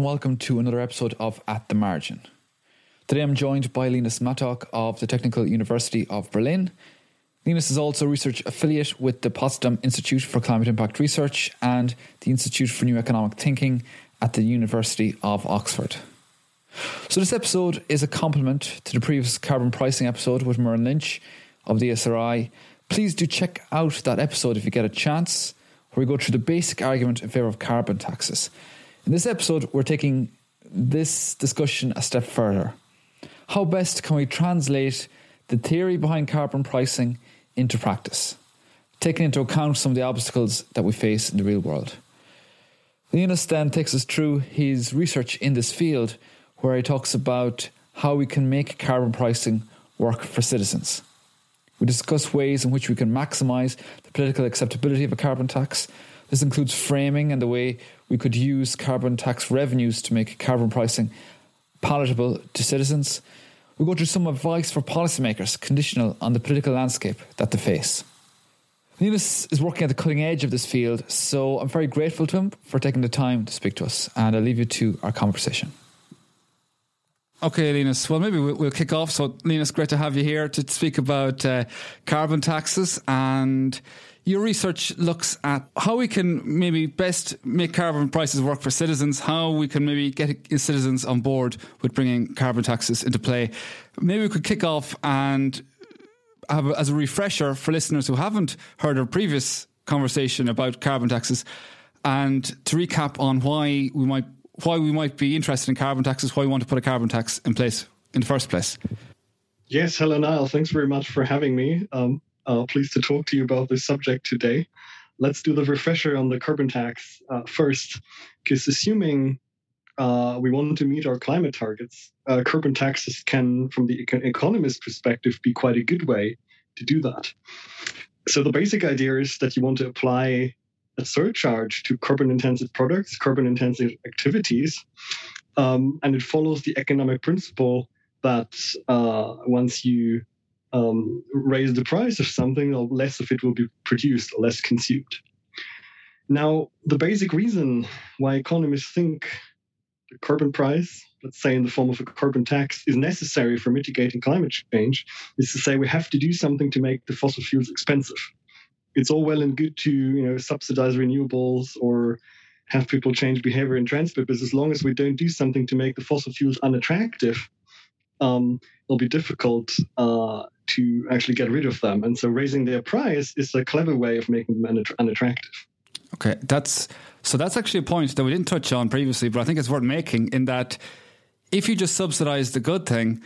And welcome to another episode of At the Margin. Today I'm joined by Linus Mattauch of the Technical University of Berlin. Linus is also a research affiliate with the Potsdam Institute for Climate Impact Research and the Institute for New Economic Thinking at the University of Oxford. So this episode is a complement to the previous carbon pricing episode with Muireann Lynch of the SRI. Please do check out that episode if you get a chance, where we go through the basic argument in favour of carbon taxes. In this episode, we're taking this discussion a step further. How best can we translate the theory behind carbon pricing into practice, taking into account some of the obstacles that we face in the real world? Linus then takes us through his research in this field, where he talks about how we can make carbon pricing work for citizens. We discuss ways in which we can maximise the political acceptability of a carbon tax. This includes framing and the way we could use carbon tax revenues to make carbon pricing palatable to citizens. We go through some advice for policymakers conditional on the political landscape that they face. Linus is working at the cutting edge of this field, so I'm very grateful to him for taking the time to speak to us, and I'll leave you to our conversation. Okay, Linus. Well, maybe we'll, kick off. So, Linus, great to have you here to speak about uh, carbon taxes. And your research looks at how we can maybe best make carbon prices work for citizens, how we can maybe get citizens on board with bringing carbon taxes into play. Maybe we could kick off and have a, as a refresher for listeners who haven't heard our previous conversation about carbon taxes, and to recap on why we might why we might be interested in carbon taxes, why we want to put a carbon tax in place in the first place. Yes, hello, Niall. Thanks very much for having me. Um, uh, pleased to talk to you about this subject today. Let's do the refresher on the carbon tax uh, first, because assuming uh, we want to meet our climate targets, uh, carbon taxes can, from the economist perspective, be quite a good way to do that. So the basic idea is that you want to apply a surcharge to carbon intensive products, carbon intensive activities, um, and it follows the economic principle that uh, once you um, raise the price of something, less of it will be produced or less consumed. Now, the basic reason why economists think the carbon price, let's say in the form of a carbon tax, is necessary for mitigating climate change is to say we have to do something to make the fossil fuels expensive. It's all well and good to you know subsidize renewables or have people change behavior in transport, but as long as we don't do something to make the fossil fuels unattractive, um, it'll be difficult uh, to actually get rid of them. And so raising their price is a clever way of making them unattractive. Okay, that's so that's actually a point that we didn't touch on previously, but I think it's worth making in that if you just subsidize the good thing,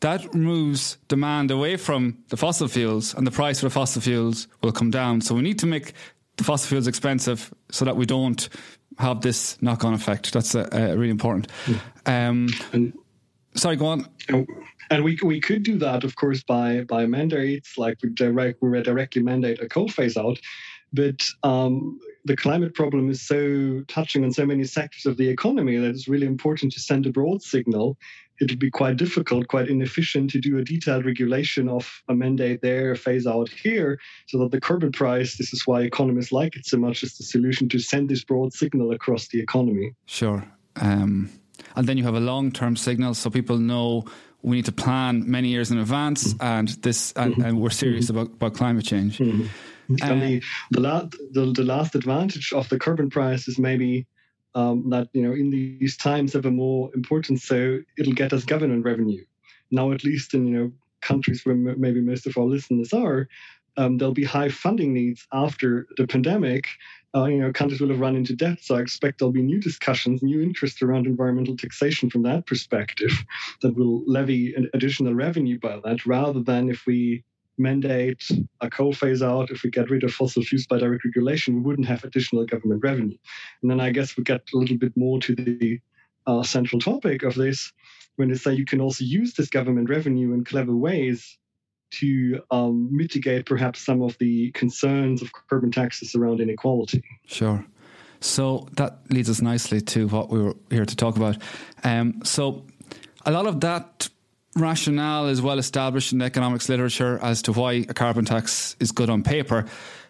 that removes demand away from the fossil fuels and the price of the fossil fuels will come down. So we need to make the fossil fuels expensive so that we don't have this knock on effect. That's uh, uh, really important. Yeah. Um, and, sorry, go on. And we, we could do that, of course, by by mandates, like we direct we directly mandate a coal phase out. But um, the climate problem is so touching on so many sectors of the economy that it's really important to send a broad signal. It would be quite difficult, quite inefficient to do a detailed regulation of a mandate there, a phase out here, so that the carbon price, this is why economists like it so much, is the solution to send this broad signal across the economy. Sure. Um, and then you have a long term signal so people know we need to plan many years in advance, mm-hmm. and this and, and we're serious mm-hmm. about, about climate change. Mm-hmm. and the the, la- the the last advantage of the carbon price is maybe um, that you know in these times a more importance, so it'll get us government revenue. Now, at least in you know countries where m- maybe most of our listeners are, um, there'll be high funding needs after the pandemic, uh, you know, countries will have run into debt. So I expect there'll be new discussions, new interest around environmental taxation from that perspective that will levy an additional revenue by that, rather than if we mandate a coal phase out, if we get rid of fossil fuels by direct regulation, we wouldn't have additional government revenue. And then I guess we get a little bit more to the uh, central topic of this when they say you can also use this government revenue in clever ways to um, mitigate perhaps some of the concerns of carbon taxes around inequality. Sure. So that leads us nicely to what we were here to talk about. Um, so a lot of that rationale is well established in the economics literature as to why a carbon tax is good on paper.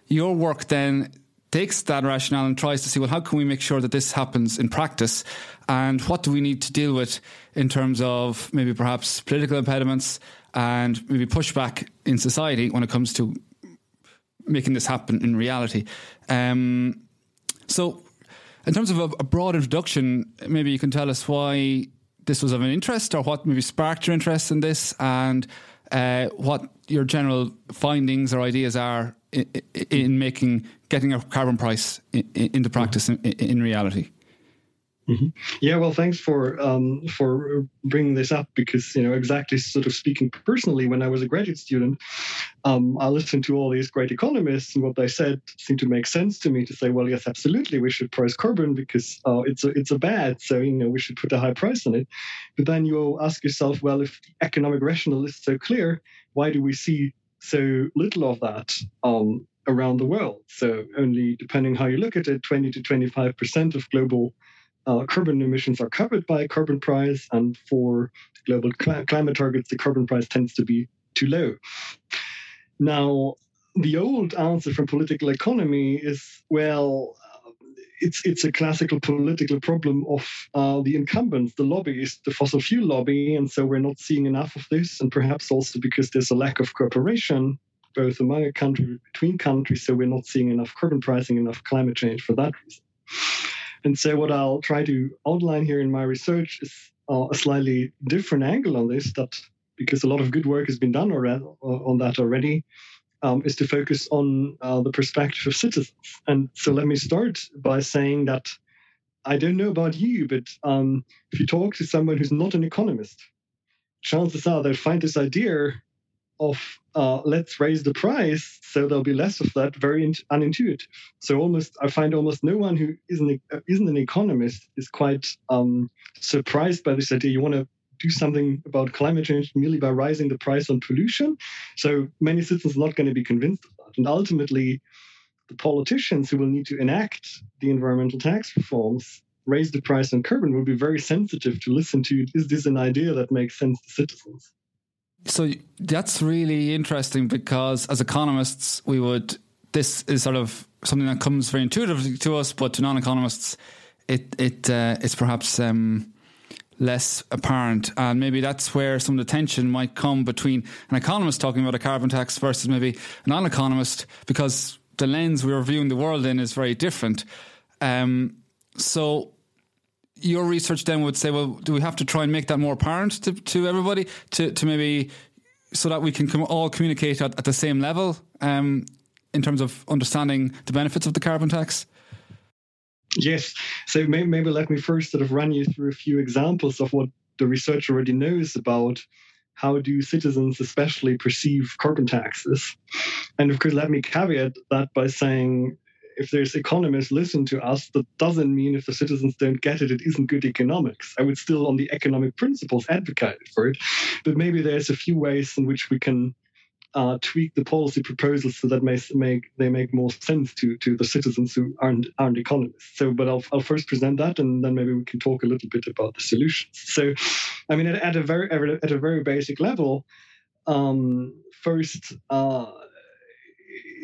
Your work then takes that rationale and tries to see, well, how can we make sure that this happens in practice? And what do we need to deal with in terms of maybe perhaps political impediments and maybe pushback in society when it comes to making this happen in reality. Um, so, in terms of a, a, broad introduction, maybe you can tell us why this was of an interest or what maybe sparked your interest in this and uh, what your general findings or ideas are in, in making getting a carbon price in, into practice in, in reality. Mm-hmm. Yeah, well, thanks for um, for bringing this up because you know exactly sort of speaking personally. When I was a graduate student, um, I listened to all these great economists, and what they said seemed to make sense to me. To say, well, yes, absolutely, we should price carbon because uh, it's a it's a bad, so you know we should put a high price on it. But then you ask yourself, well, if the economic rationale is so clear, why do we see so little of that um, around the world? So only, depending how you look at it, 20 to 25 percent of global uh, carbon emissions are covered by a carbon price, and for global cl- climate targets, the carbon price tends to be too low. Now, the old answer from political economy is well, uh, it's it's a classical political problem of uh, the incumbents, the lobbyists, the fossil fuel lobby, and so we're not seeing enough of this, and perhaps also because there's a lack of cooperation both among a country, between countries. So we're not seeing enough carbon pricing, enough climate change for that reason. And so what I'll try to outline here in my research is uh, a slightly different angle on this. That because a lot of good work has been done already, on that already, um, is to focus on uh, the perspective of citizens. And so let me start by saying that I don't know about you, but um, if you talk to someone who's not an economist, chances are they'll find this idea of uh, let's raise the price so there'll be less of that very in- unintuitive. So almost I find almost no one who isn't uh, isn't an economist is quite um, surprised by this idea. You want to do something about climate change merely by raising the price on pollution. So many citizens are not going to be convinced of that, and ultimately, the politicians who will need to enact the environmental tax reforms raise the price on carbon will be very sensitive to listen to is this an idea that makes sense to citizens so that's really interesting because as economists, we would, this is sort of something that comes very intuitively to us, but to non economists, it, it, uh, it's perhaps, um, less apparent. And maybe that's where some of the tension might come between an economist talking about a carbon tax versus maybe a non economist, because the lens we're viewing the world in is very different. Um, so your research then would say, well, do we have to try and make that more apparent to, to everybody to, to maybe so that we can com- all communicate at, at, the same level um, in terms of understanding the benefits of the carbon tax? Yes. So maybe, maybe let me first sort of run you through a few examples of what the research already knows about how do citizens especially perceive carbon taxes. And of course, let me caveat that by saying if there's economists listen to us, that doesn't mean if the citizens don't get it, it isn't good economics. I would still, on the economic principles, advocate for it. But maybe there's a few ways in which we can uh, tweak the policy proposals so that may make they make more sense to to the citizens who aren't aren't economists. So, but I'll I'll first present that, and then maybe we can talk a little bit about the solutions. So, I mean, at, at a very at a very basic level, um, first. Uh,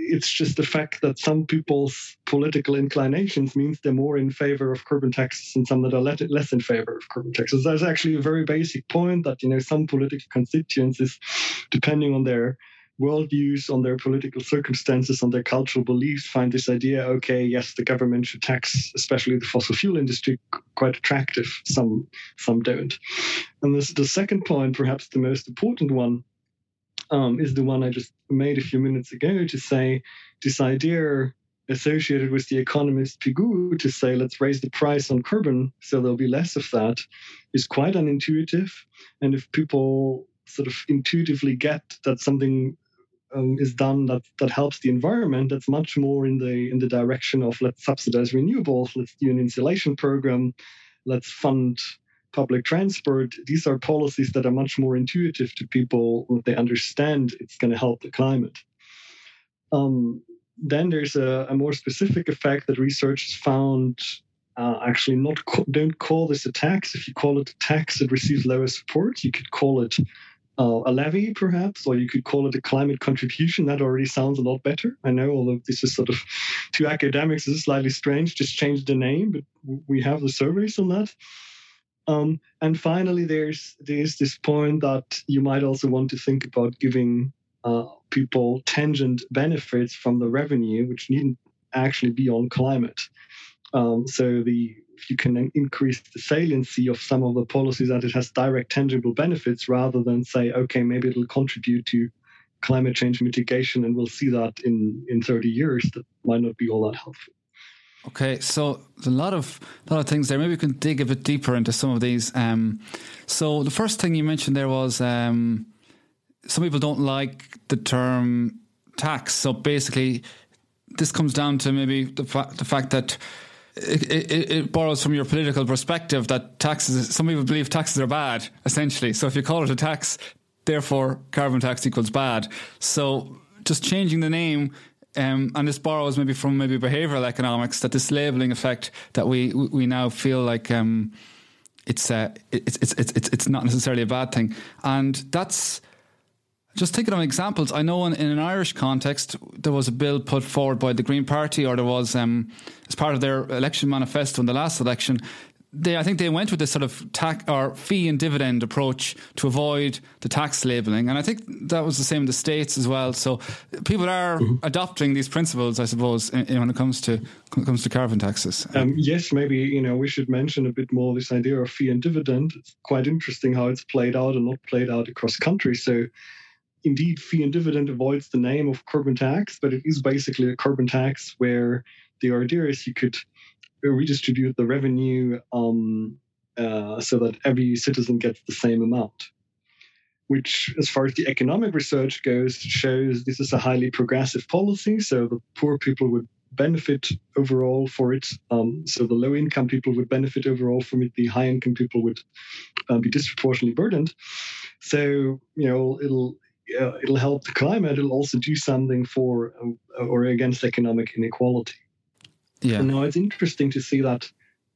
it's just the fact that some people's political inclinations means they're more in favor of carbon taxes and some that are less in favor of carbon taxes. That's actually a very basic point that you know some political constituencies, depending on their worldviews, on their political circumstances, on their cultural beliefs, find this idea, okay, yes, the government should tax, especially the fossil fuel industry, quite attractive. Some some don't. And this, the second point, perhaps the most important one, um, is the one I just made a few minutes ago to say this idea associated with the economist Pigou to say let's raise the price on carbon so there'll be less of that is quite unintuitive. And if people sort of intuitively get that something um, is done that that helps the environment, that's much more in the in the direction of let's subsidize renewables, let's do an insulation program, let's fund public transport, these are policies that are much more intuitive to people. They understand it's going to help the climate. Um, then there's a, a, more specific effect that researchers found uh, actually not don't call this a tax. If you call it a tax, it receives lower support. You could call it uh, a levy, perhaps, or you could call it a climate contribution. That already sounds a lot better. I know, although this is sort of to academics, this is slightly strange. Just change the name, but we have the surveys on that. Um, and finally, there's there's this point that you might also want to think about giving uh, people tangent benefits from the revenue, which needn't actually be on climate. Um, so the if you can increase the saliency of some of the policies that it has direct tangible benefits rather than say, okay, maybe it'll contribute to climate change mitigation and we'll see that in, in 30 years, that might not be all that helpful. Okay, so there's a lot of lot of things there. Maybe we can dig a bit deeper into some of these. Um, so the first thing you mentioned there was um, some people don't like the term tax. So basically, this comes down to maybe the, fa- the fact that it, it, it, borrows from your political perspective that taxes. Some people believe taxes are bad, essentially. So if you call it a tax, therefore carbon tax equals bad. So just changing the name um, and this borrows maybe from maybe behavioral economics that this labeling effect that we we now feel like um, it's, uh, it's it's it's it's not necessarily a bad thing, and that's just thinking of examples. I know in, in, an Irish context there was a bill put forward by the Green Party, or there was um, as part of their election manifesto in the last election. They, I think they went with this sort of tax or fee and dividend approach to avoid the tax labeling, and I think that was the same in the states as well. So people are mm-hmm. adopting these principles, I suppose, in, in when it comes to when it comes to carbon taxes. Um, yes, maybe you know we should mention a bit more this idea of fee and dividend. It's quite interesting how it's played out and not played out across countries. So indeed, fee and dividend avoids the name of carbon tax, but it is basically a carbon tax where the idea is you could redistribute the revenue um, uh, so that every citizen gets the same amount. Which, as far as the economic research goes, shows this is a highly progressive policy. So the poor people would benefit overall for it. Um, so the low income people would benefit overall from it. The high income people would uh, be disproportionately burdened. So you know it'll uh, it'll help the climate. It'll also do something for uh, or against economic inequality. Yeah. And now it's interesting to see that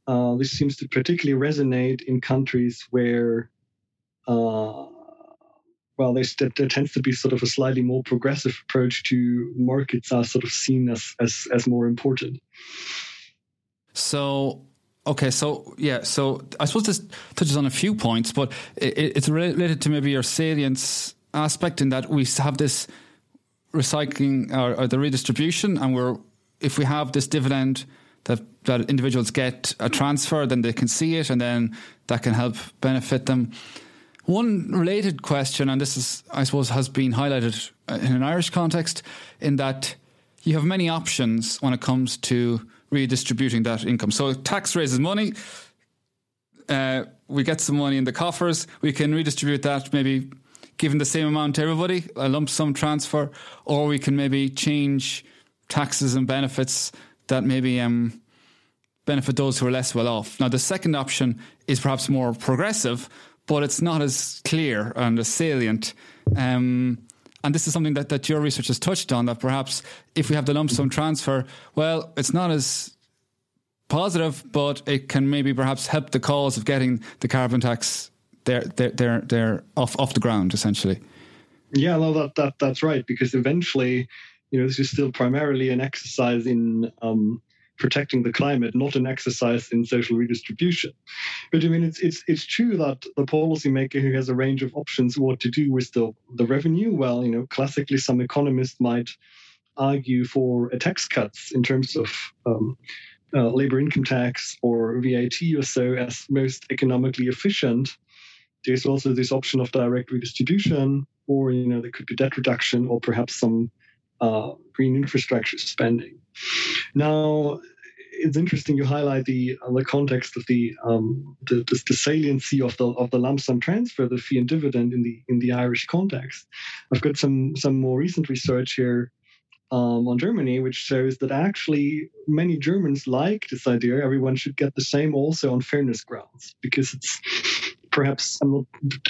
uh, this seems to particularly resonate in countries where, uh, well, there, there tends to be sort of a slightly more progressive approach to markets are sort of seen as, as, as more important. So Okay, so yeah, so I suppose this touches on a few points, but it, it's related to maybe your salience aspect in that we have this recycling or, or, the redistribution, and we're if we have this dividend that that individuals get a transfer, then they can see it, and then that can help benefit them. One related question, and this is, I suppose, has been highlighted in an Irish context, in that you have many options when it comes to redistributing that income. So tax raises money. Uh, we get some money in the coffers. We can redistribute that, maybe giving the same amount to everybody, a lump sum transfer, or we can maybe change taxes and benefits that maybe um, benefit those who are less well off. Now, the second option is perhaps more progressive, but it's not as clear and as salient. Um, and this is something that, that your research has touched on that perhaps if we have the lump sum transfer, well, it's not as positive, but it can maybe perhaps help the cause of getting the carbon tax there, there, there, there off, off the ground, essentially. Yeah, no, that, that that's right. Because eventually, you know, this is still primarily an exercise in um, protecting the climate, not an exercise in social redistribution. But I mean, it's it's it's true that the policymaker who has a range of options what to do with the the revenue. Well, you know, classically, some economists might argue for a tax cuts in terms of um, uh, labor income tax or VAT or so as most economically efficient. There's also this option of direct redistribution, or you know, there could be debt reduction, or perhaps some uh, green infrastructure spending. Now, it's interesting you highlight the uh, the context of the, um, the, the the saliency of the of the lump sum transfer, the fee and dividend in the in the Irish context. I've got some some more recent research here um, on Germany, which shows that actually many Germans like this idea. Everyone should get the same, also on fairness grounds, because it's perhaps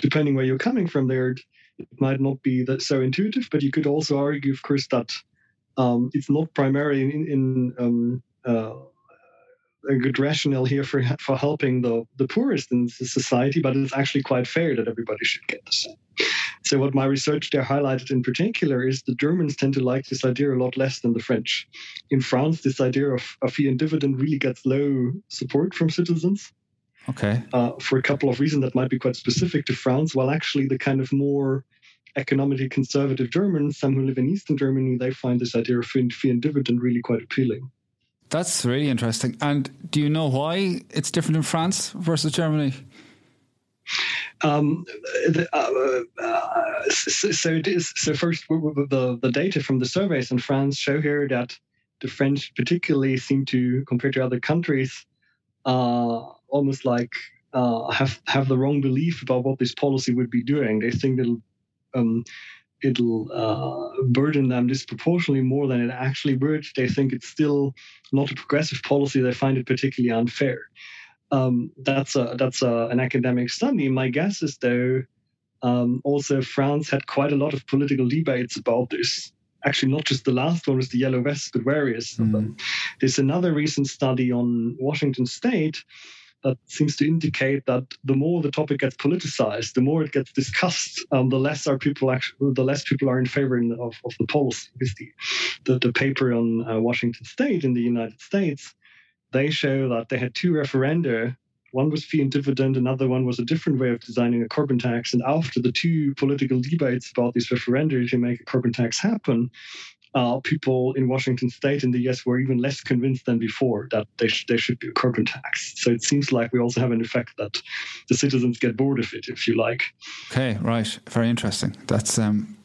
depending where you're coming from there it might not be that so intuitive, but you could also argue, of course, that um, it's not primarily in, in um, uh, a good rationale here for for helping the the poorest in society, but it's actually quite fair that everybody should get the same. So what my research there highlighted in particular is the Germans tend to like this idea a lot less than the French. In France, this idea of a fee and dividend really gets low support from citizens. Okay. Uh, for a couple of reasons that might be quite specific to France, while actually the kind of more economically conservative Germans, some who live in Eastern Germany, they find this idea of fee and dividend really quite appealing. That's really interesting. And do you know why it's different in France versus Germany? Um, the, uh, uh, so, so, it is. So first, the the data from the surveys in France show here that the French particularly seem to, compared to other countries, uh, almost like uh, have have the wrong belief about what this policy would be doing. They think it'll um, it'll uh, burden them disproportionately more than it actually would. They think it's still not a progressive policy. They find it particularly unfair. Um, that's a that's a, an academic study. My guess is though. Um, also, France had quite a lot of political debates about this actually not just the last one was the yellow Vest, but various mm. of them there's another recent study on washington state that seems to indicate that the more the topic gets politicized, the more it gets discussed, um, the less are people actually, the less people are in favor in, of, of the policy. The, the, the paper on uh, Washington State in the United States, they show that they had two referenda One was fee and dividend, another one was a different way of designing a carbon tax. And after the two political debates about these referenda to make a carbon tax happen, uh, people in Washington state and the US were even less convinced than before that they sh- there should be a carbon tax. So it seems like we also have an effect that the citizens get bored of it, if you like. Okay, right. Very interesting. That's um,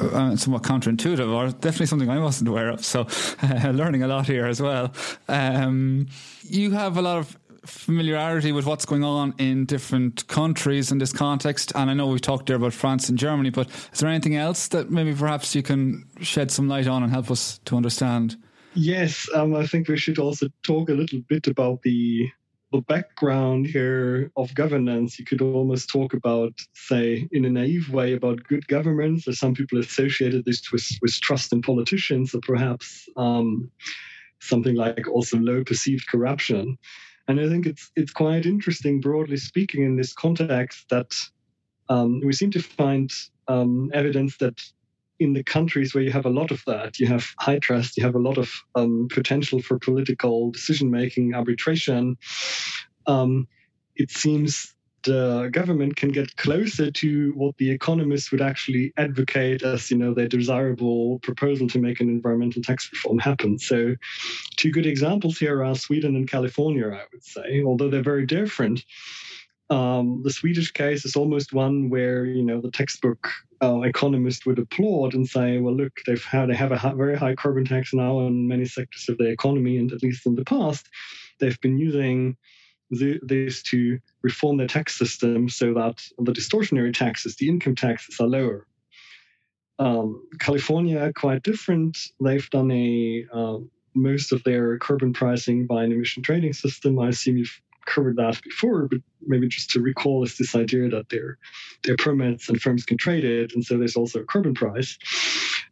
uh, somewhat counterintuitive, or definitely something I wasn't aware of. So, uh, learning a lot here as well. Um, you have a lot of familiarity with what's going on in different countries in this context. And I know we've talked there about France and Germany, but is there anything else that maybe perhaps you can shed some light on and help us to understand? Yes, um, I think we should also talk a little bit about the the background here of governance. You could almost talk about, say, in a naive way, about good governance. Or some people associated this with, with trust in politicians, or perhaps um, something like also low perceived corruption. And I think it's it's quite interesting, broadly speaking, in this context that um, we seem to find um, evidence that in the countries where you have a lot of that, you have high trust, you have a lot of um, potential for political decision making, arbitration. Um, it seems the government can get closer to what the economists would actually advocate as you know their desirable proposal to make an environmental tax reform happen. So two good examples here are sweden and california i would say although they're very different. Um, the swedish case is almost one where you know the textbook uh, economist would applaud and say well look they've had they have a very high carbon tax now in many sectors of the economy and at least in the past they've been using this to reform their tax system so that the distortionary taxes, the income taxes, are lower. Um, California, quite different. They've done a uh, most of their carbon pricing by an emission trading system. I assume you've covered that before, but maybe just to recall is this idea that their their permits and firms can trade it, and so there's also a carbon price.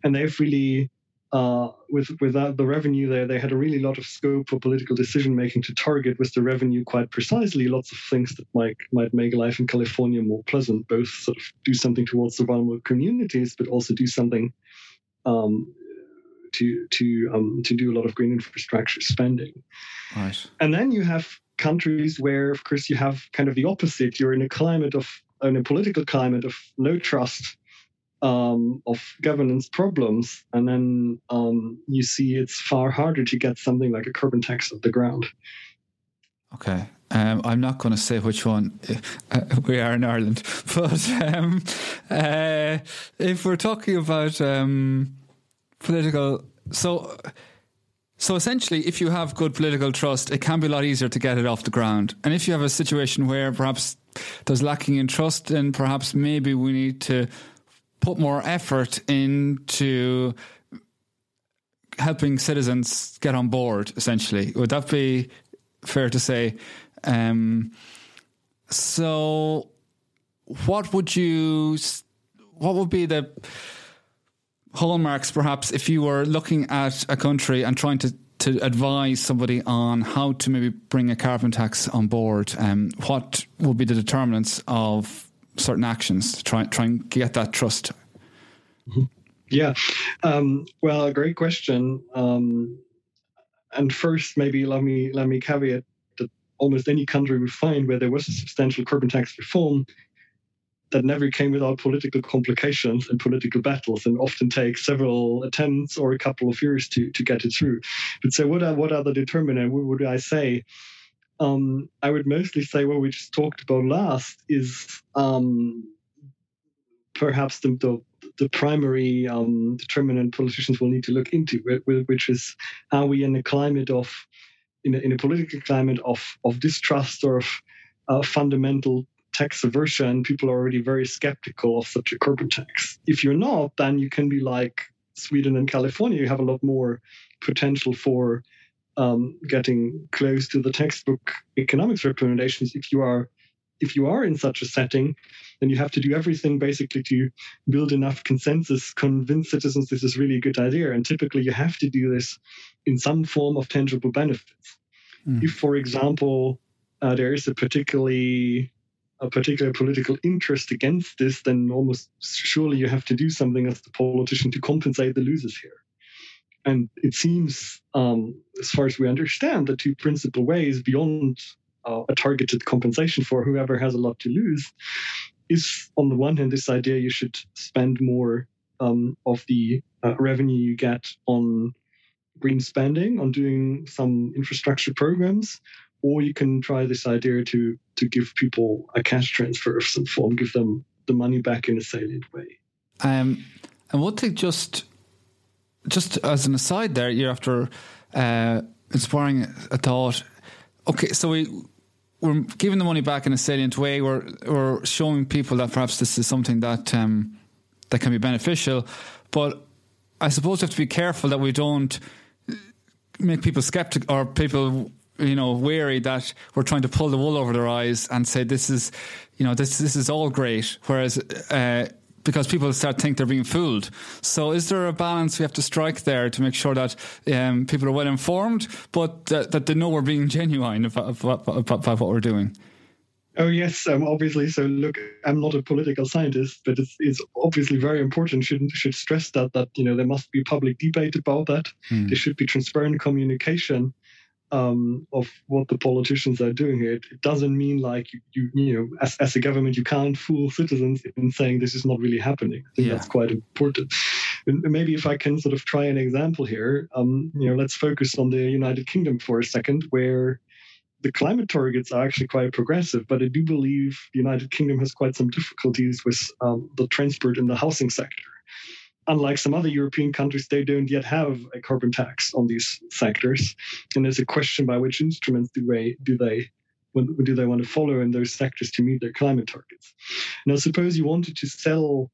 And they've really uh, with without the revenue there, they had a really lot of scope for political decision making to target with the revenue quite precisely lots of things that might might make life in California more pleasant. Both sort of do something towards the vulnerable communities, but also do something um, to to um, to do a lot of green infrastructure spending. Right. And then you have countries where, of course, you have kind of the opposite. You're in a climate of in a political climate of low trust um, of governance problems, and then um, you see it's far harder to get something like a carbon tax off the ground. Okay. Um, I'm not going to say which one uh, we are in Ireland, but um, uh, if we're talking about um, political, so so essentially, if you have good political trust, it can be a lot easier to get it off the ground. And if you have a situation where perhaps there's lacking in trust, then perhaps maybe we need to put more effort into helping citizens get on board. Essentially, would that be fair to say? Um, so, what would you? What would be the hallmarks, perhaps, if you were looking at a country and trying to to advise somebody on how to maybe bring a carbon tax on board? Um, what would be the determinants of certain actions to try try and get that trust? Mm-hmm. Yeah, um, well, great question. Um, and first, maybe let me let me caveat that almost any country we find where there was a substantial carbon tax reform that never came without political complications and political battles, and often takes several attempts or a couple of years to to get it through. But so, what are what are the determinants? What would I say? Um, I would mostly say what we just talked about last is um, perhaps the, the, the primary um, determinant politicians will need to look into, which is are we in a climate of in a, in a political climate of of distrust or of uh, fundamental tax aversion? People are already very skeptical of such a carbon tax. If you're not, then you can be like Sweden and California. You have a lot more potential for um, getting close to the textbook economics recommendations if you are if you are in such a setting then you have to do everything basically to build enough consensus convince citizens this is really a good idea. And typically you have to do this in some form of tangible benefits. Mm. if for example uh, there is a particularly a particular political interest against this then almost surely you have to do something as the politician to compensate the losers here and it seems, um, as far as we understand, the two principal ways beyond uh, a targeted compensation for whoever has a lot to lose is on the one hand this idea you should spend more um, of the uh, revenue you get on green spending on doing some infrastructure programs or you can try this idea to to give people a cash transfer of some form give them the money back in a salient way. Um, and one thing just just as an aside there you're after uh, inspiring a thought. Okay so we we're giving the money back in a salient way. We're we're showing people that perhaps this is something that um, that can be beneficial. But I suppose we have to be careful that we don't make people skeptical or people you know wary that we're trying to pull the wool over their eyes and say this is you know this this is all great. Whereas uh, because people start think they're being fooled so is there a balance we have to strike there to make sure that um, people are well informed but that, that they know we're being genuine about, about, about what we're doing Oh yes, um, obviously. So look, I'm not a political scientist, but it's, it's obviously very important. Should should stress that that you know there must be public debate about that. Mm. There should be transparent communication um, of what the politicians are doing here. It, it doesn't mean like you, you, you know as as a government you can't fool citizens in saying this is not really happening. I think yeah. that's quite important. And maybe if I can sort of try an example here, um, you know, let's focus on the United Kingdom for a second, where the climate targets are actually quite progressive, but I do believe the United Kingdom has quite some difficulties with um, the transport and the housing sector. Unlike some other European countries, they don't yet have a carbon tax on these sectors, and there's a question by which instruments do they do they do they want to follow in those sectors to meet their climate targets. Now, suppose you wanted to sell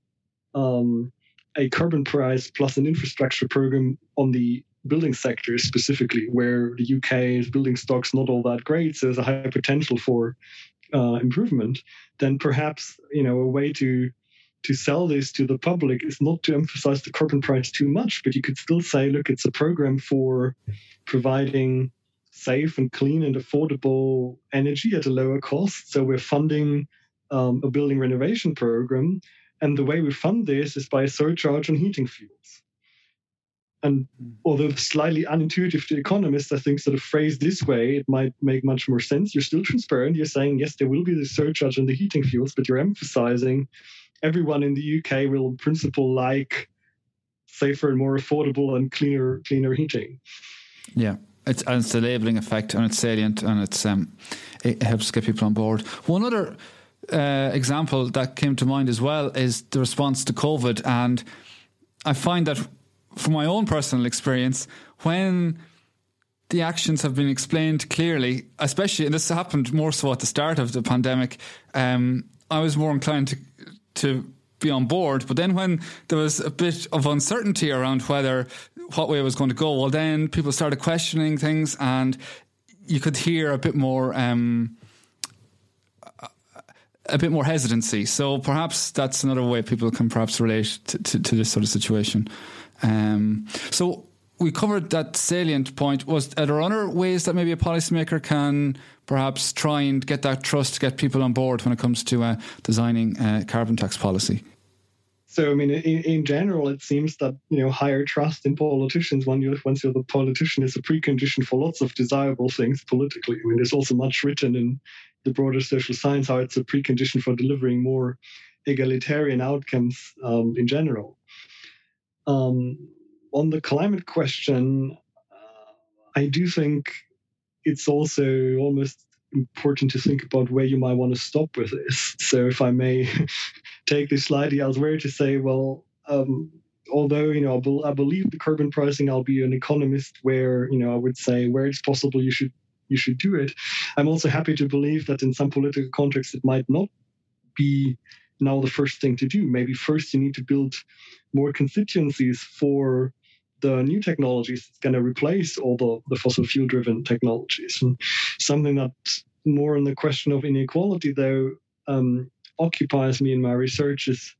um, a carbon price plus an infrastructure program on the building sector specifically, where the UK's building stock's not all that great, so there's a high potential for uh, improvement, then perhaps you know a way to to sell this to the public is not to emphasize the carbon price too much, but you could still say, look, it's a program for providing safe and clean and affordable energy at a lower cost. So we're funding um, a building renovation program. And the way we fund this is by a surcharge on heating fuels. And hmm. although slightly unintuitive to economists, I think sort of phrased this way, it might make much more sense. You're still transparent. You're saying, yes, there will be the surcharge on the heating fuels, but you're emphasizing everyone in the UK will in principle like safer and more affordable and cleaner cleaner heating. Yeah. It's, and it's the labelling effect and it's salient and it's um, it helps get people on board. One other uh, example that came to mind as well is the response to COVID. And I find that from my own personal experience, when the actions have been explained clearly, especially, and this happened more so at the start of the pandemic, um, I was more inclined to, to be on board. But then when there was a bit of uncertainty around whether what way it was going to go, well, then people started questioning things and you could hear a bit more. Um, a bit more hesitancy. So perhaps that's another way people can perhaps relate to, to, to this sort of situation. Um, so we covered that salient point. Was are there other ways that maybe a policymaker can perhaps try and get that trust, get people on board when it comes to uh, designing a carbon tax policy? So, I mean, in, in, general, it seems that you know higher trust in politicians when you once you're the politician is a precondition for lots of desirable things politically. I mean, there's also much written in the broader social science how it's a precondition for delivering more egalitarian outcomes um, in general. Um, on the climate question, uh, I do think it's also almost important to think about where you might want to stop with this. So, if I may take this slightly elsewhere to say, well, um, although you know I believe the carbon pricing, I'll be an economist where you know I would say where it's possible you should you should do it. I'm also happy to believe that in some political contexts it might not be now the first thing to do. Maybe first you need to build more constituencies for the new technologies that's going to replace all the, the fossil fuel driven technologies. And something that's more on the question of inequality, though, um, occupies me in my research is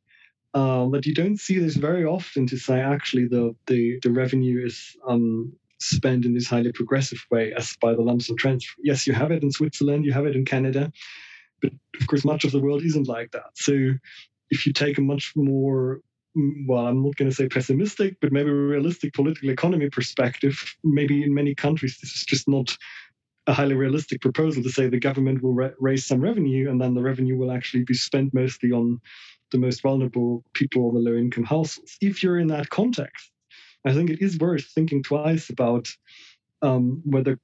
uh, that you don't see this very often to say actually the, the, the revenue is um, spent in this highly progressive way as by the lump sum transfer. Yes, you have it in Switzerland, you have it in Canada, but of course, much of the world isn't like that. So if you take a much more well, I'm not going to say pessimistic, but maybe realistic political economy perspective, maybe in many countries this is just not a highly realistic proposal to say the government will ra- raise some revenue and then the revenue will actually be spent mostly on the most vulnerable people or the low income households. If you're in that context, I think it is worth thinking twice about um, whether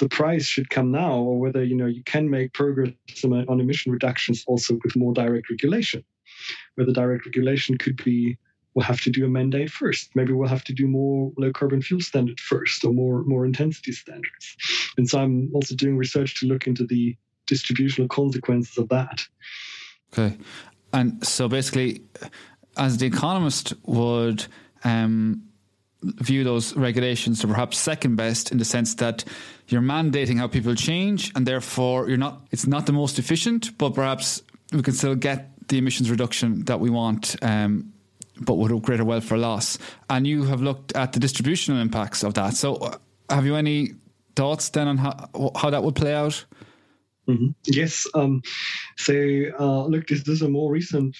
the price should come now or whether you know you can make progress on emission reductions also with more direct regulation where the direct regulation could be we'll have to do a mandate first. Maybe we'll have to do more low carbon fuel standard first or more more intensity standards. And so I'm also doing research to look into the distributional consequences of that. Okay. And so basically, as the economist would um, view those regulations to perhaps second best in the sense that you're mandating how people change and therefore you're not it's not the most efficient but perhaps we can still get the emissions reduction that we want um, but with a greater welfare loss. And you have looked at the distributional impacts of that. So, uh, have you any thoughts then on how, how that would play out? Mm-hmm. Yes. Um, so, uh, look, this, this, is a more recent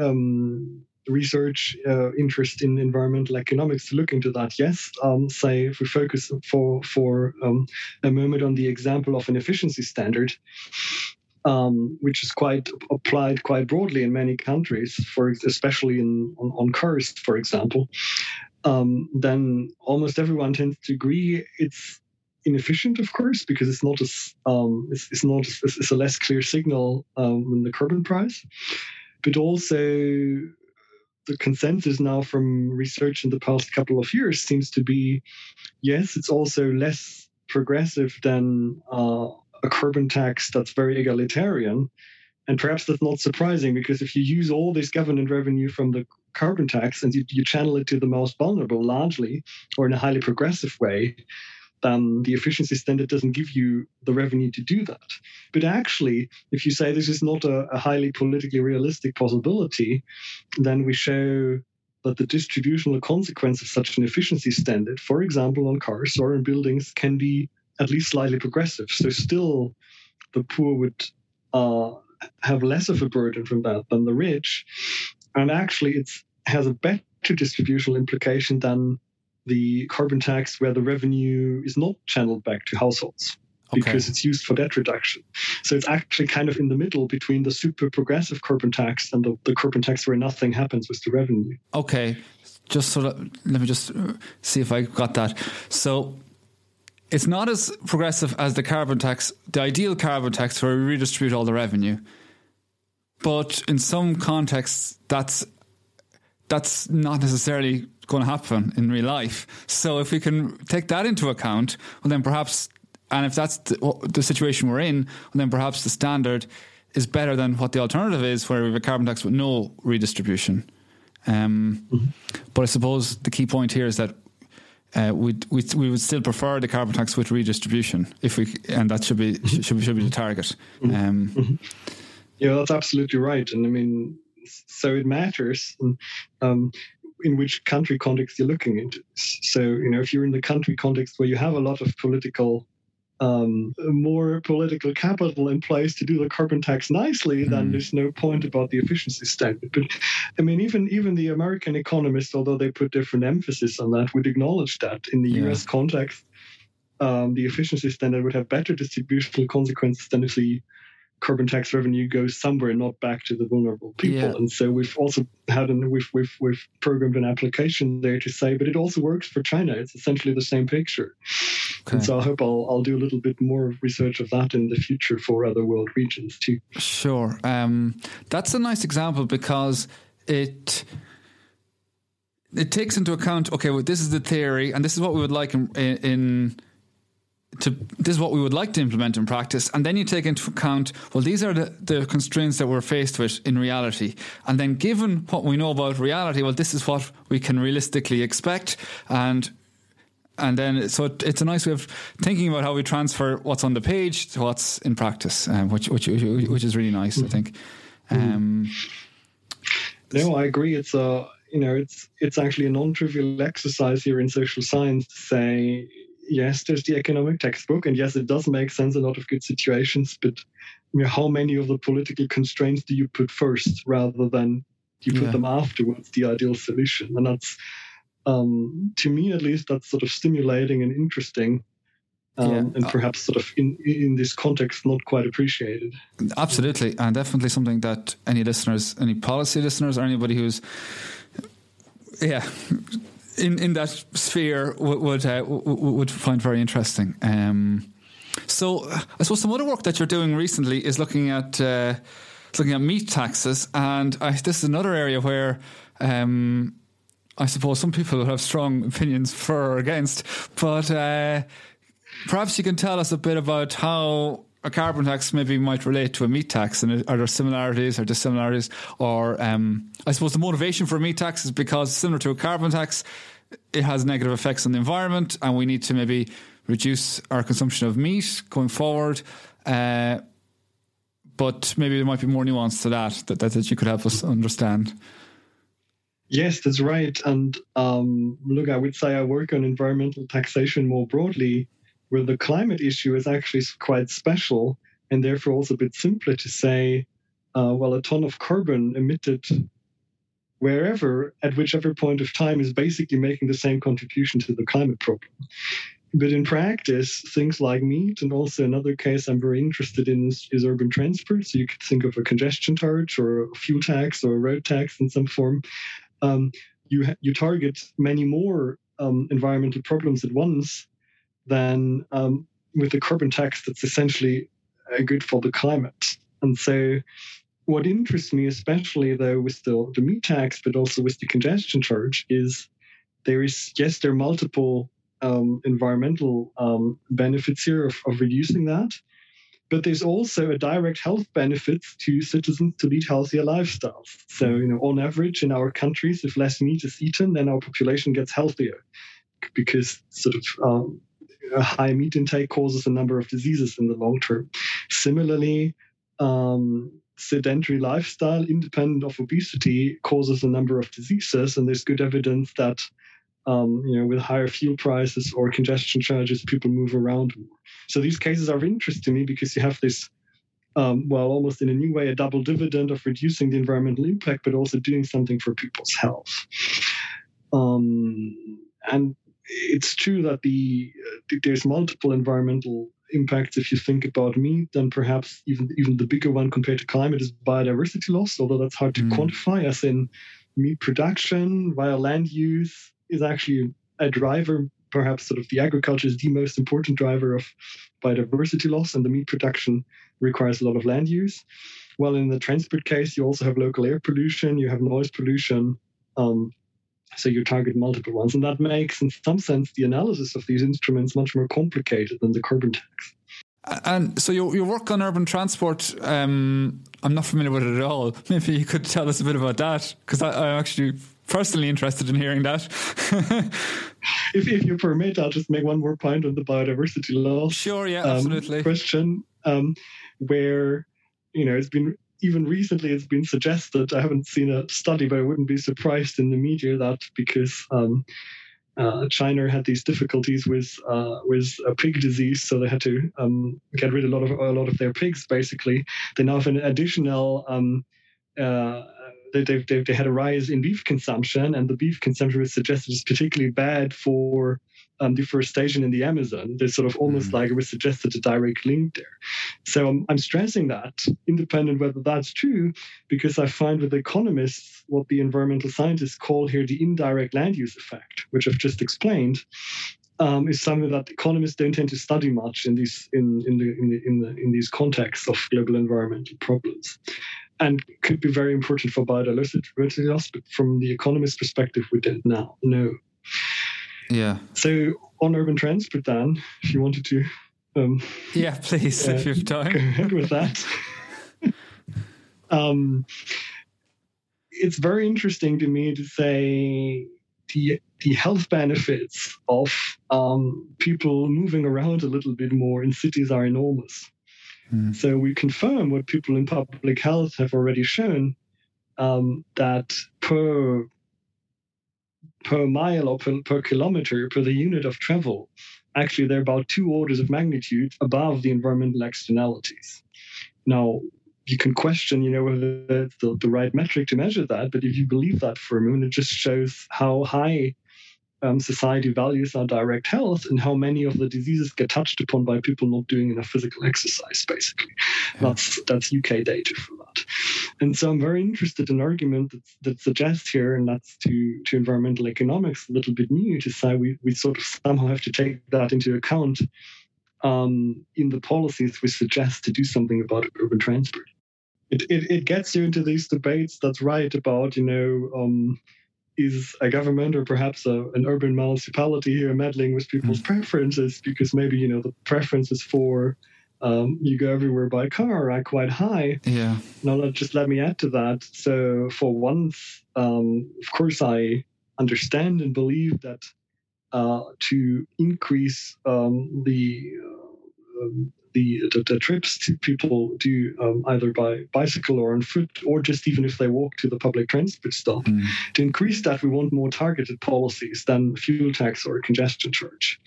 um, research uh, interest in environmental economics to look into that. Yes. Um, say, if we focus for for um, a moment on the example of an efficiency standard, um, which is quite applied quite broadly in many countries, for especially in on, on cars, for example, um, then almost everyone tends to agree it's inefficient, of course, because it's not as um, it's, it's, not it's a less clear signal um, than the carbon price, but also the consensus now from research in the past couple of years seems to be yes, it's also less progressive than uh, a carbon tax that's very egalitarian. And perhaps that's not surprising because if you use all this government revenue from the carbon tax and you, you channel it to the most vulnerable largely or in a highly progressive way, then the efficiency standard doesn't give you the revenue to do that. But actually, if you say this is not a, a highly politically realistic possibility, then we show that the distributional consequence of such an efficiency standard, for example, on cars or in buildings, can be at least slightly progressive. So still, the poor would uh, have less of a burden from that than the rich, and actually, it has a better distributional implication than the carbon tax, where the revenue is not channeled back to households. Okay. Because it's used for debt reduction. So it's actually kind of in the middle between the super progressive carbon tax and the, the carbon tax where nothing happens with the revenue. Okay. Just so that, let me just uh, see if I got that. So it's not as progressive as the carbon tax, the ideal carbon tax where we redistribute all the revenue. But in some contexts, that's that's not necessarily going to happen in real life. So if we can take that into account, well, then perhaps, and if that's the, the situation we're in, well, then perhaps the standard is better than what the alternative is, where we have a carbon tax with no redistribution. Um, mm-hmm. But I suppose the key point here is that uh, we'd, we'd, we would still prefer the carbon tax with redistribution if we and that should be mm-hmm. should be, should be the target. Mm-hmm. Um, mm-hmm. Yeah, that's absolutely right, and I mean, so it matters um, in which country context you're looking into. So you know, if you're in the country context where you have a lot of political um, more political capital in place to do the carbon tax nicely, mm. then hmm. there's no point about the efficiency standard. But I mean, even even the American economists, although they put different emphasis on that, would acknowledge that in the yeah. U.S. context, um, the efficiency standard would have better distributional consequences than if the carbon tax revenue goes somewhere, not back to the vulnerable people. Yeah. And so we've also had and we've we've we've programmed an application there to say, but it also works for China. It's essentially the same picture. Okay. And so I hope I'll I'll do a little bit more research of that in the future for other world regions too. Sure, um, that's a nice example because it it takes into account okay well this is the theory and this is what we would like in, in to this is what we would like to implement in practice and then you take into account well these are the, the constraints that we're faced with in reality and then given what we know about reality well this is what we can realistically expect and and then so it, it's a nice way of thinking about how we transfer what's on the page to what's in practice um, which, which which is really nice mm-hmm. I think mm-hmm. um, no I agree it's a you know it's it's actually a non-trivial exercise here in social science to say yes, there's the economic textbook, and yes, it does make sense in a lot of good situations. But you know, how many of the political constraints do you put first, rather than you put yeah. them afterwards? The ideal solution, and that's um, to me at least, that's sort of stimulating and interesting. um, yeah. and perhaps sort of in in this context not quite appreciated. Absolutely, and definitely something that any listeners, any policy listeners, or anybody who's yeah in in that sphere would would, uh, would find very interesting. Um, so I suppose some other work that you're doing recently is looking at uh, looking at meat taxes, and I, this is another area where. Um, I suppose some people have strong opinions for or against, but uh, perhaps you can tell us a bit about how a carbon tax maybe might relate to a meat tax, and are there similarities or dissimilarities? Or um, I suppose the motivation for a meat tax is because similar to a carbon tax, it has negative effects on the environment, and we need to maybe reduce our consumption of meat going forward. Uh, but maybe there might be more nuance to that, that that, that you could help us understand. Yes, that's right. And um, look, I would say I work on environmental taxation more broadly, where the climate issue is actually quite special and therefore also a bit simpler to say, uh, well, a ton of carbon emitted wherever, at whichever point of time, is basically making the same contribution to the climate problem. But in practice, things like meat, and also another case I'm very interested in is, is urban transport. So you could think of a congestion charge or a fuel tax or a road tax in some form. Um, you you target many more um, environmental problems at once than um, with the carbon tax that's essentially uh, good for the climate. And so, what interests me, especially though with the, the meat tax, but also with the congestion charge, is there is yes, there are multiple um, environmental um, benefits here of, of reducing that, but there's also a direct health benefit to citizens to lead healthier lifestyles. So, you know, on average in our countries, if less meat is eaten, then our population gets healthier because sort of um, a high meat intake causes a number of diseases in the long term. Similarly, um, sedentary lifestyle, independent of obesity, causes a number of diseases, and there's good evidence that um, you know, with higher fuel prices or congestion charges, people move around more. So these cases are of interest to me because you have this, um, well, almost in a new way, a double dividend of reducing the environmental impact, but also doing something for people's health. Um, and it's true that the uh, there's multiple environmental impacts if you think about meat then perhaps even even the bigger one compared to climate is biodiversity loss although that's hard to mm. quantify as in meat production via land use is actually a driver perhaps sort of the agriculture is the most important driver of biodiversity loss and the meat production requires a lot of land use well in the transport case you also have local air pollution you have noise pollution um, so you target multiple ones. And that makes, in some sense, the analysis of these instruments much more complicated than the carbon tax. And so your, your work on urban transport, um, I'm not familiar with it at all. Maybe you could tell us a bit about that, because I'm actually personally interested in hearing that. if, if you permit, I'll just make one more point on the biodiversity law. Sure, yeah, um, absolutely. Question um, where you know it's been even recently it's been suggested, I haven't seen a study, but I wouldn't be surprised in the media that because um, uh, China had these difficulties with uh, with a pig disease, so they had to um, get rid of a lot of a lot of their pigs. Basically, they now have an additional. Um, uh, they, they, they had a rise in beef consumption, and the beef consumption was suggested is particularly bad for um, deforestation in the Amazon. There's sort of almost mm. like it was suggested a direct link there. So I'm, I'm stressing that, independent whether that's true, because I find with economists what the environmental scientists call here the indirect land use effect, which I've just explained. Um, is something that economists don't tend to study much in these in in the, in, the, in, the, in these contexts of global environmental problems, and could be very important for biodiversity loss. But from the economist perspective, we don't now know. Yeah. So on urban transport, Dan, if you wanted to. Um, yeah, please, uh, if you've time. Go ahead with that. um, it's very interesting to me to say the the health benefits of um, people moving around a little bit more in cities are enormous. Mm. So we confirm what people in public health have already shown um, that per per mile or per, per kilometer per the unit of travel, actually they're about two orders of magnitude above the environmental externalities. Now, you can question, you know, whether it's the, the right metric to measure that, but if you believe that for a moment, it just shows how high um, society values our direct health and how many of the diseases get touched upon by people not doing enough physical exercise. Basically, yeah. that's that's UK data for that. And so I'm very interested in an argument that, that suggests here, and that's to to environmental economics a little bit new to say we we sort of somehow have to take that into account um, in the policies we suggest to do something about urban transport. It, it, it gets you into these debates that's right about you know um, is a government or perhaps a, an urban municipality here meddling with people's mm. preferences because maybe you know the preferences for um, you go everywhere by car are quite high. Yeah. Now, just let me add to that. So, for once, um, of course, I understand and believe that uh, to increase um, the uh, um, the, the, the trips people do um, either by bicycle or on foot, or just even if they walk to the public transport stop. Mm. To increase that, we want more targeted policies than fuel tax or congestion charge,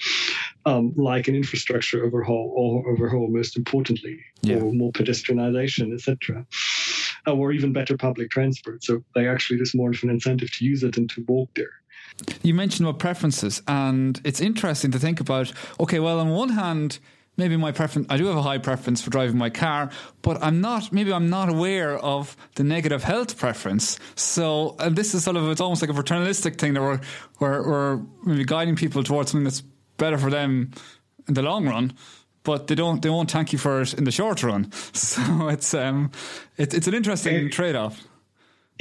um, like an infrastructure overhaul, or overhaul most importantly, yeah. or more pedestrianization, etc. Uh, or even better public transport. So they actually there's more of an incentive to use it than to walk there. You mentioned about preferences, and it's interesting to think about. Okay, well, on one hand, maybe my preference I do have a high preference for driving my car, but I'm not maybe I'm not aware of the negative health preference. So and this is sort of it's almost like a paternalistic thing that we're we're, we're maybe guiding people towards something that's better for them in the long run. But they don't. They won't thank you for it in the short run. So it's um, it, it's an interesting trade off.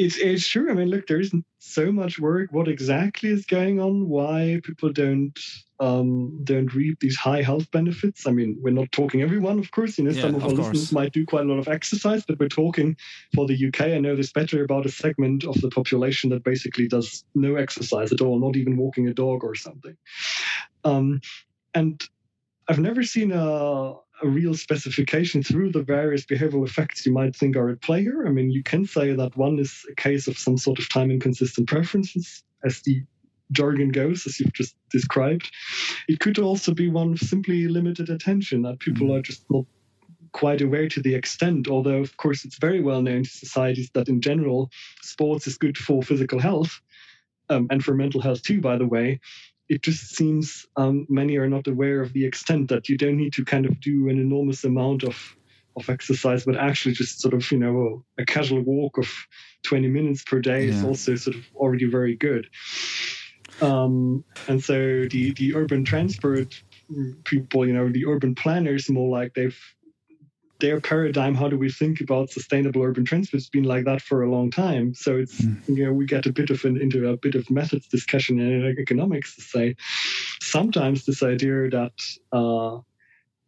It's it's true. I mean, look, there isn't so much work. What exactly is going on? Why people don't um, don't reap these high health benefits. I mean, we're not talking everyone, of course. You know, yeah, some of, of our course. listeners might do quite a lot of exercise, but we're talking for the UK. I know this better about a segment of the population that basically does no exercise at all, not even walking a dog or something. Um, and I've never seen a, a real specification through the various behavioral effects you might think are at play here. I mean, you can say that one is a case of some sort of time inconsistent preferences, as the jargon goes, as you've just described. It could also be one of simply limited attention that people mm. are just not quite aware to the extent, although, of course, it's very well known to societies that in general, sports is good for physical health um, and for mental health too, by the way. It just seems um, many are not aware of the extent that you don't need to kind of do an enormous amount of of exercise, but actually just sort of, you know, a, casual walk of 20 minutes per day yeah. is also sort of already very good. Um, and so the, the urban transport people, you know, the urban planners, more like they've their paradigm, how do we think about sustainable urban transport, has been like that for a long time. So it's mm. you know we get a bit of an into a bit of methods discussion in economics to say sometimes this idea that uh,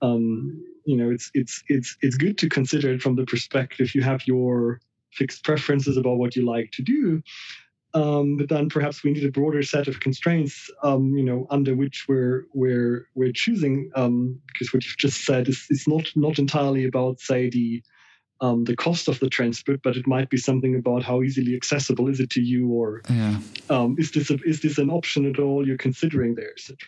um, you know it's it's it's it's good to consider it from the perspective you have your fixed preferences about what you like to do um, but then perhaps we need a broader set of constraints, um, you know, under which we're we're we're choosing. Um, because what you've just said is, is not not entirely about, say, the um, the cost of the transport, but it might be something about how easily accessible is it to you, or yeah. um, is this a, is this an option at all you're considering there, etc.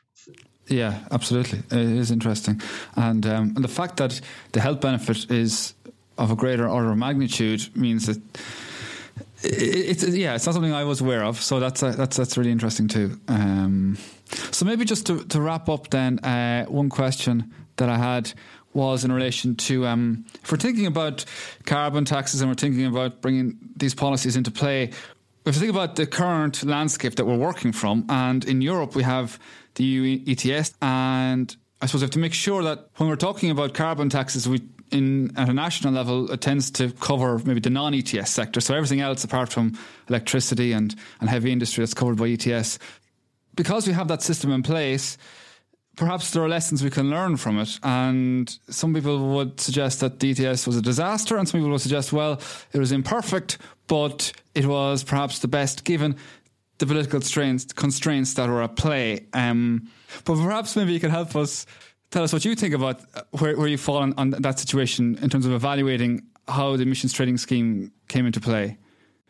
Yeah, absolutely, it is interesting, and um, and the fact that the health benefit is of a greater order of magnitude means that it's yeah, it's not something I was aware of, so that's uh, that's that's really interesting too. Um, so maybe just to, to wrap up, then uh, one question that I had was in relation to um, if we're thinking about carbon taxes and we're thinking about bringing these policies into play. If you think about the current landscape that we're working from, and in Europe we have the EU ETS, and I suppose we have to make sure that when we're talking about carbon taxes, we in at a national level, it tends to cover maybe the non ETS sector. So everything else, apart from electricity and, and heavy industry, that's covered by ETS. Because we have that system in place, perhaps there are lessons we can learn from it. And some people would suggest that ETS was a disaster, and some people would suggest, well, it was imperfect, but it was perhaps the best given the political constraints that were at play. Um, but perhaps maybe you can help us tell us what you think about uh, where, where you fall on, on that situation in terms of evaluating how the emissions trading scheme came into play.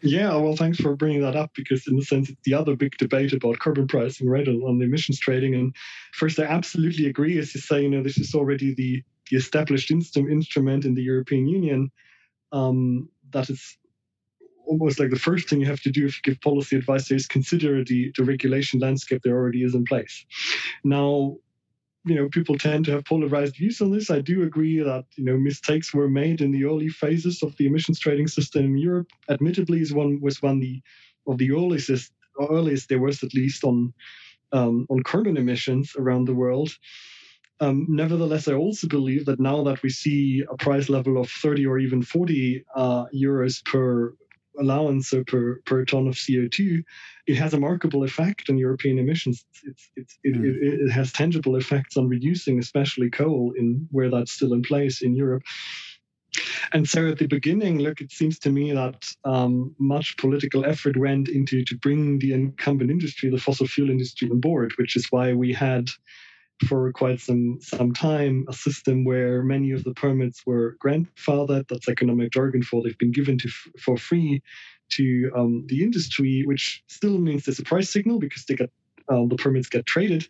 Yeah, well, thanks for bringing that up because, in a sense, it's the other big debate about carbon pricing, right, on, on the emissions trading. And first, I absolutely agree, as you say, you know, this is already the, the established inst- instrument in the European Union um, that is almost like the first thing you have to do if you give policy advice is consider the, the regulation landscape that already is in place. Now, you know, people tend to have polarized views on this. I do agree that you know mistakes were made in the early phases of the emissions trading system in Europe. Admittedly, is one was one the of the earliest earliest there was at least on um, on carbon emissions around the world. Um, nevertheless, I also believe that now that we see a price level of 30 or even 40 uh, euros per allowance per, per ton of CO2, it has a markable effect on European emissions. It's, it's, it, mm. it, it, has tangible effects on reducing, especially coal, in where that's still in place in Europe. And so at the beginning, look, it seems to me that um, much political effort went into to bring the incumbent industry, the fossil fuel industry, on board, which is why we had for quite some some time a system where many of the permits were grandfathered. That's economic jargon for they've been given to for free to um, the industry, which still means there's a price signal because they get um, the permits get traded.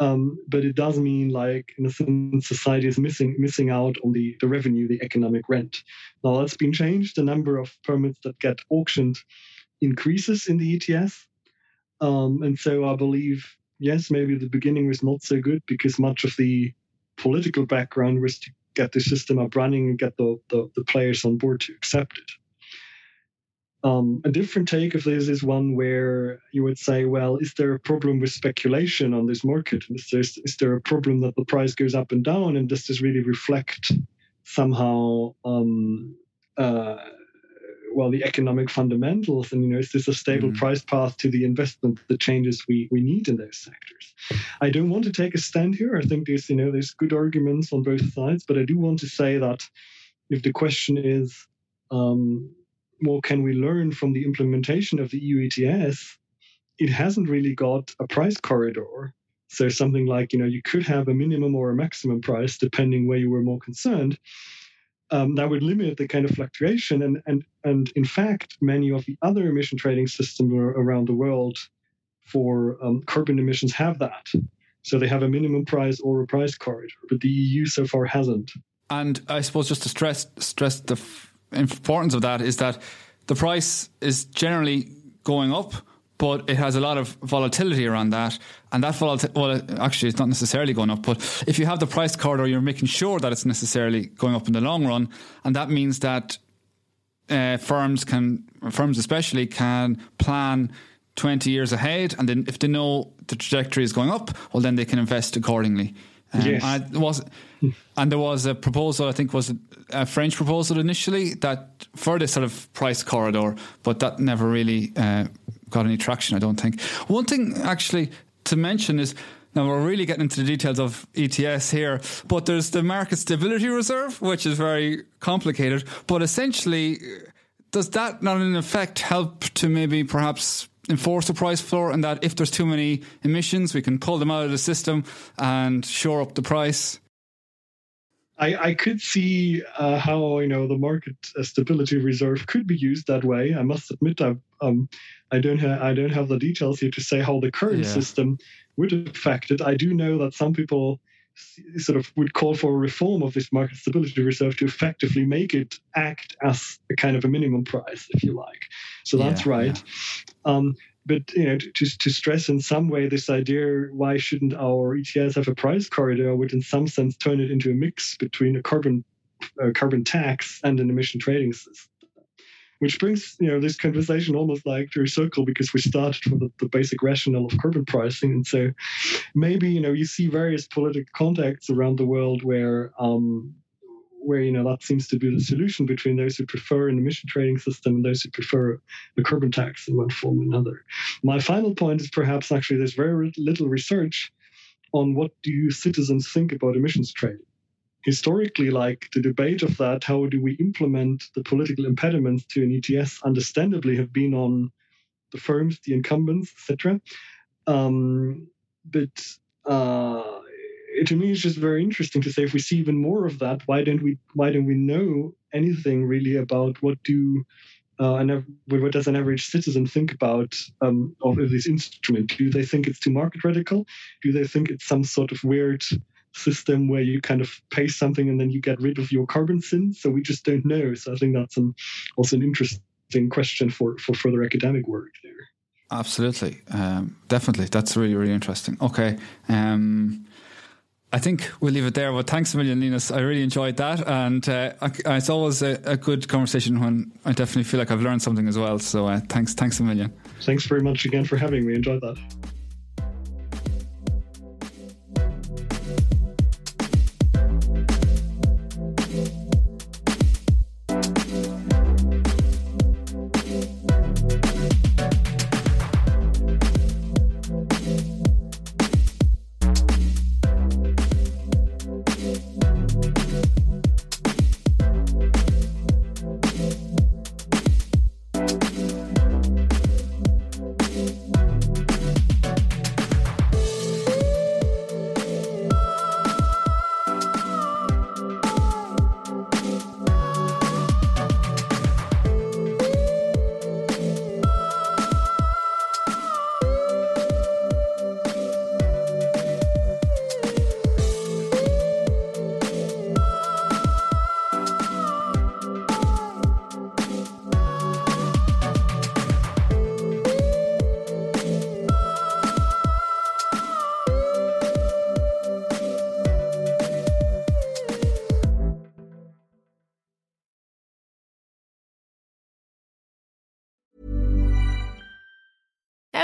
Um, but it does mean like in a sense society is missing missing out on the, the revenue, the economic rent. Now that's been changed. The number of permits that get auctioned increases in the ETS. Um, and so I believe yes, maybe the beginning was not so good because much of the political background was to get the system up running and get the, the, the players on board to accept it. Um, a different take of this is one where you would say, well, is there a problem with speculation on this market? Is there, is there a problem that the price goes up and down? And does this really reflect somehow um, uh, well the economic fundamentals and you know is this a stable mm. price path to the investment the changes we we need in those sectors i don't want to take a stand here i think there's you know there's good arguments on both sides but i do want to say that if the question is um, what can we learn from the implementation of the EU ETS, it hasn't really got a price corridor. So something like, you know, you could have a minimum or a maximum price depending where you were more concerned um, that would limit the kind of fluctuation. And, and, and in fact, many of the other emission trading systems around the world for um, carbon emissions have that. So they have a minimum price or a price corridor, but the EU so far hasn't. And I suppose just to stress stress the f- importance of that is that the price is generally going up but it has a lot of volatility around that. And that volatility, well, actually, it's not necessarily going up, but if you have the price corridor, you're making sure that it's necessarily going up in the long run. And that means that uh, firms can, firms especially, can plan 20 years ahead. And then if they know the trajectory is going up, well, then they can invest accordingly. Um, yes. and, was, and there was a proposal, I think was a French proposal initially that for this sort of price corridor, but that never really uh, got any traction, I don't think. One thing actually to mention is now we're really getting into the details of ETS here, but there's the market stability reserve, which is very complicated. But essentially, does that not in effect help to maybe perhaps enforce the price floor and that if there's too many emissions, we can pull them out of the system and shore up the price? I, I could see uh, how you know the market stability reserve could be used that way. I must admit, I um, I don't have I don't have the details here to say how the current yeah. system would affect it. I do know that some people sort of would call for a reform of this market stability reserve to effectively make it act as a kind of a minimum price, if you like. So that's yeah, right. Yeah. Um, but you know, to, to stress in some way this idea, why shouldn't our ETS have a price corridor, would in some sense turn it into a mix between a carbon carbon tax and an emission trading system. Which brings you know this conversation almost like to a circle because we started from the, the basic rationale of carbon pricing, and so maybe you know you see various political contexts around the world where um, where you know that seems to be the solution between those who prefer an emission trading system and those who prefer a carbon tax in one form or another. My final point is perhaps actually there's very little research on what do citizens think about emissions trading. Historically, like the debate of that, how do we implement the political impediments to an ETS, understandably have been on the firms, the incumbents, etc. Um, but uh, to me it's just very interesting to say if we see even more of that why don't we why don't we know anything really about what do uh, and what does an average citizen think about um, of this instrument? Do they think it's too market radical? Do they think it's some sort of weird system where you kind of pay something and then you get rid of your carbon sins? So we just don't know. So I think that's an, also an interesting question for, for further academic work there. Absolutely, um, definitely. That's really really interesting. Okay. Um, I think we'll leave it there. But thanks a million, Linus. I really enjoyed that, and uh, it's always a, a, good conversation when I definitely feel like I've learned something as well. So uh, thanks, thanks a million. Thanks very much again for having me. Enjoyed that.